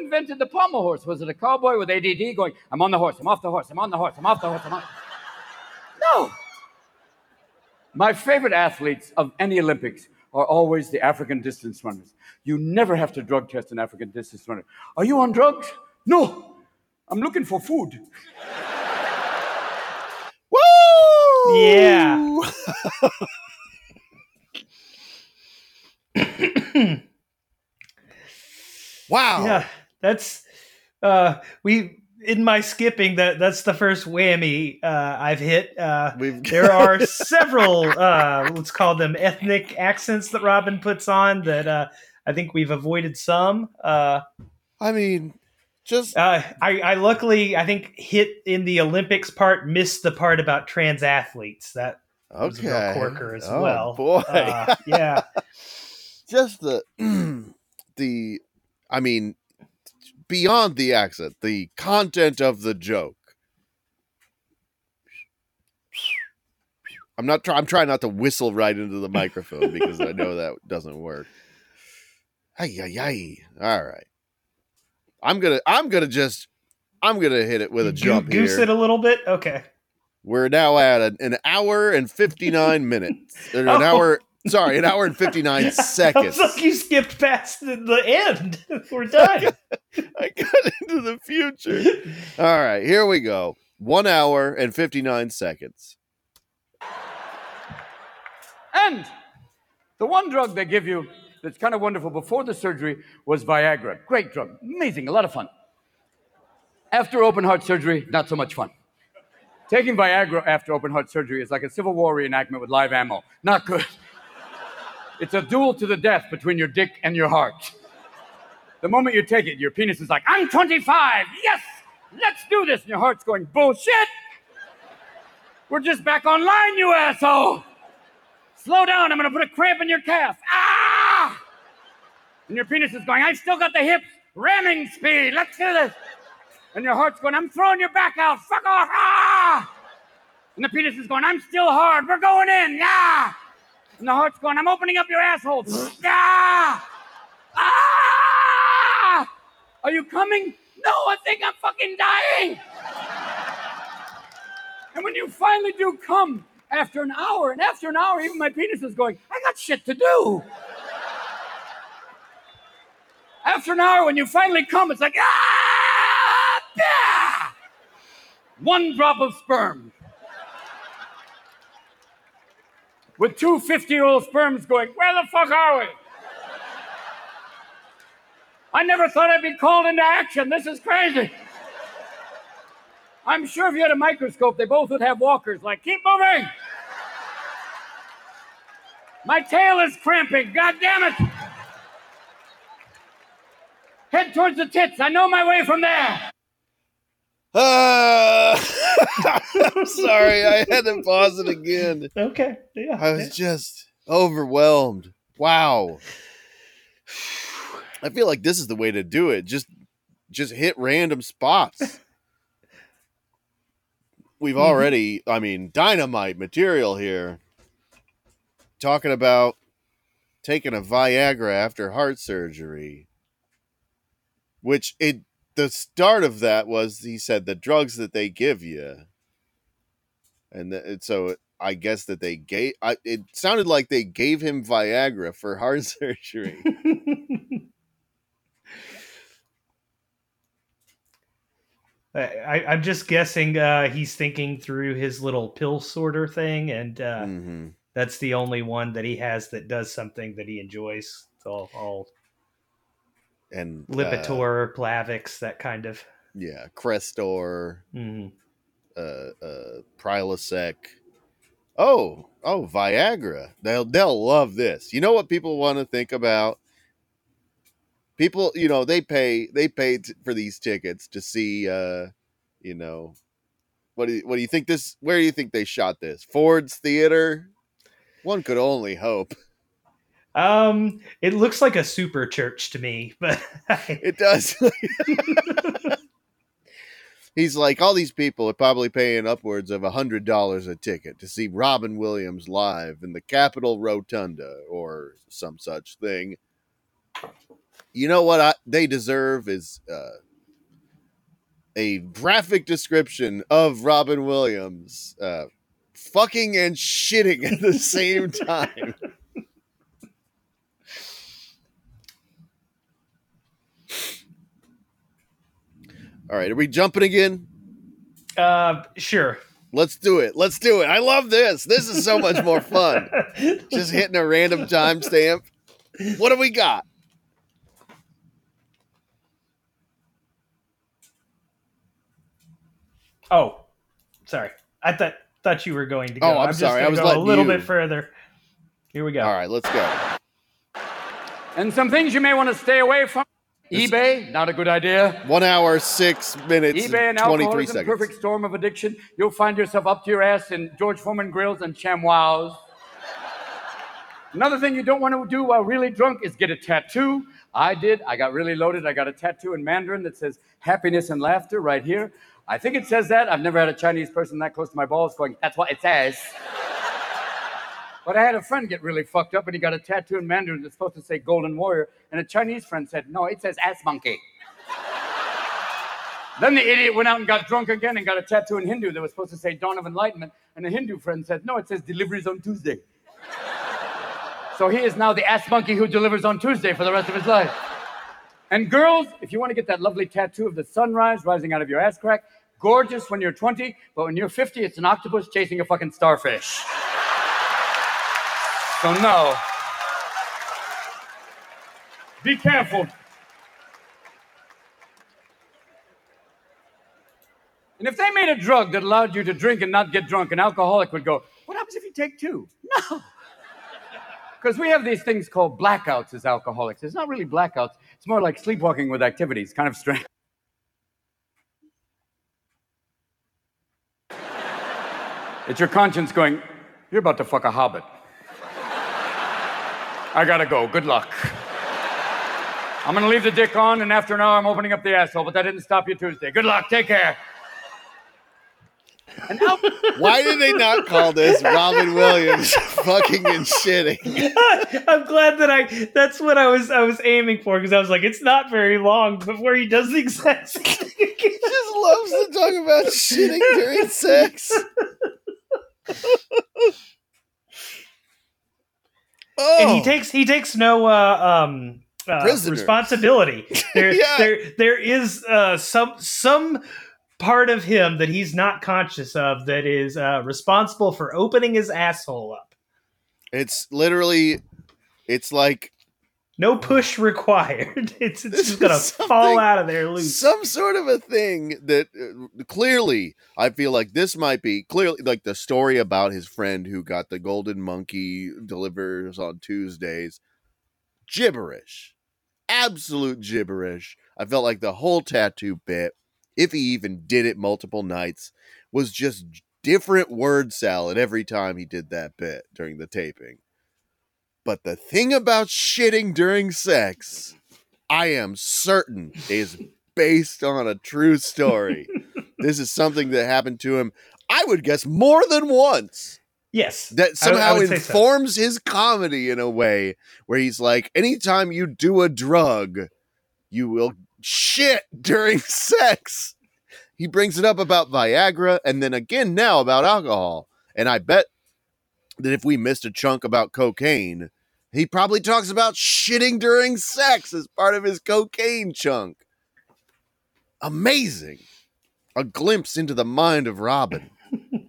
invented the pommel horse? Was it a cowboy with ADD going, I'm on the horse, I'm off the horse, I'm on the horse, I'm off the horse, I'm on. No. My favorite athletes of any Olympics are always the African distance runners. You never have to drug test an African distance runner. Are you on drugs? No. I'm looking for food. Woo! Yeah. wow. Yeah, that's uh we in my skipping that that's the first whammy uh I've hit. Uh We've there are several uh let's call them ethnic accents that Robin puts on that uh I think we've avoided some. Uh I mean, just uh, I, I luckily I think hit in the Olympics part, missed the part about trans athletes. That was a real okay. corker as Oh, well. boy. Uh, yeah, just the the I mean beyond the accent, the content of the joke. I'm not trying. I'm trying not to whistle right into the microphone because I know that doesn't work. Ay ay ay! All right, I'm gonna. I'm gonna just. I'm gonna hit it with a jump goose here. it a little bit. Okay, We're now at an, an hour and 59 minutes. An Oh. hour. Sorry, an hour and 59 seconds. was like you skipped past the, the end. We're done. I got into the future. All right, here we go. One hour and 59 seconds. And the one drug they give you that's kind of wonderful before the surgery was Viagra. Great drug. Amazing. A lot of fun. After open heart surgery, not so much fun. Taking Viagra after open heart surgery is like a Civil War reenactment with live ammo. Not good. It's a duel to the death between your dick and your heart. The moment you take it, your penis is like, I'm 25. Yes, let's do this. And your heart's going, bullshit. We're just back online, you asshole. Slow down, I'm gonna put a cramp in your calf. Ah! And your penis is going, I've still got the hips ramming speed. Let's do this. And your heart's going, I'm throwing your back out. Fuck off. Ah! And the penis is going, I'm still hard. We're going in. Yeah. And the heart's going, I'm opening up your asshole. yeah. Ah! Are you coming? No, I think I'm fucking dying. And when you finally do come after an hour, and after an hour, even my penis is going, I got shit to do. After an hour, when you finally come, it's like, ah! yeah! One drop of sperm. With two 50 year old sperms going, where the fuck are we? I never thought I'd be called into action. This is crazy. I'm sure if you had a microscope, they both would have walkers like, keep moving. My tail is cramping. God damn it. Head towards the tits. I know my way from there. Uh, I'm sorry, I had to pause it again. okay, yeah. I was just overwhelmed. Wow. I feel like this is the way to do it. Just just hit random spots. We've mm-hmm. already, I mean, dynamite material here. Talking about taking a Viagra after heart surgery. Which it the start of that was he said the drugs that they give you. And, the, and so I guess that they gave I, it sounded like they gave him Viagra for heart surgery. I, I'm just guessing uh, he's thinking through his little pill sorter thing, and uh, Mhm. that's the only one that he has that does something that he enjoys. It's all, all And uh, Lipitor, Plavix, that kind of. yeah, Crestor, mhm. uh, uh, Prilosec. Oh, oh, Viagra. They'll they'll love this. You know what people want to think about? People, you know, they pay they pay t- for these tickets to see. uh You know, what do you, what do you think this? Where do you think they shot this? Ford's Theater. One could only hope. Um, it looks like a super church to me, but It does. He's like, all these people are probably paying upwards of a hundred dollars a ticket to see Robin Williams live in the Capitol Rotunda or some such thing. you know what I, they deserve is uh, a graphic description of Robin Williams uh, fucking and shitting at the same time. All right, are we jumping again? Uh, sure. Let's do it. Let's do it. I love this. This is so much more fun. Just hitting a random timestamp. What do we got? Oh, sorry. I thought thought you were going to go. Oh, I'm just sorry. I was go a little you- bit further. Here we go. All right, let's go. And some things you may want to stay away from. eBay, not a good idea. One hour, six minutes, eBay and and 23 alcohol seconds. perfect storm of addiction. You'll find yourself up to your ass in George Foreman grills and ShamWows. Another thing you don't want to do while really drunk is get a tattoo. I did. I got really loaded. I got a tattoo in Mandarin that says happiness and laughter right here. I think it says that. I've never had a Chinese person that close to my balls going, that's what it says. But I had a friend get really fucked up and he got a tattoo in Mandarin that's supposed to say Golden Warrior. And a Chinese friend said, no, it says ass monkey. Then the idiot went out and got drunk again and got a tattoo in Hindu that was supposed to say Dawn of Enlightenment. And the Hindu friend said, no, it says deliveries on Tuesday. so he is now the ass monkey who delivers on Tuesday for the rest of his life. And girls, if you want to get that lovely tattoo of the sunrise rising out of your ass crack, gorgeous when you're 20, but when you're 50, it's an octopus chasing a fucking starfish. So no. Be careful. And if they made a drug that allowed you to drink and not get drunk, an alcoholic would go, What happens if you take two? No. Because we have these things called blackouts as alcoholics. It's not really blackouts, it's more like sleepwalking with activities, kind of strange. It's your conscience going, You're about to fuck a hobbit. I gotta go. Good luck. I'm gonna leave the dick on, and after an hour, I'm opening up the asshole, but that didn't stop you Tuesday. Good luck. Take care. And al- Why did they not call this Robin Williams fucking and shitting? I'm glad that I that's what I was I was aiming for because I was like it's not very long before he does the exact same thing again. He just loves to talk about shitting during sex. oh, and he takes he takes no uh, um uh, responsibility. There Yeah. there there is uh, some some part of him that he's not conscious of that is uh, responsible for opening his asshole up. it's literally, it's like No push required. It's, it's just gonna fall out of there loose. some sort of a thing that uh, clearly I feel like this might be clearly like the story about his friend who got the golden monkey delivers on Tuesdays. Gibberish. Absolute gibberish. I felt like the whole tattoo bit, if he even did it multiple nights, was just different word salad every time he did that bit during the taping. But the thing about shitting during sex, I am certain is based on a true story. this is something that happened to him, I would guess, more than once. yes, That I- I somehow so. informs his comedy in a way where he's like, anytime you do a drug, you will shit during sex. He brings it up about Viagra and then again now about alcohol. And I bet that if we missed a chunk about cocaine, he probably talks about shitting during sex as part of his cocaine chunk. Amazing. A glimpse into the mind of Robin.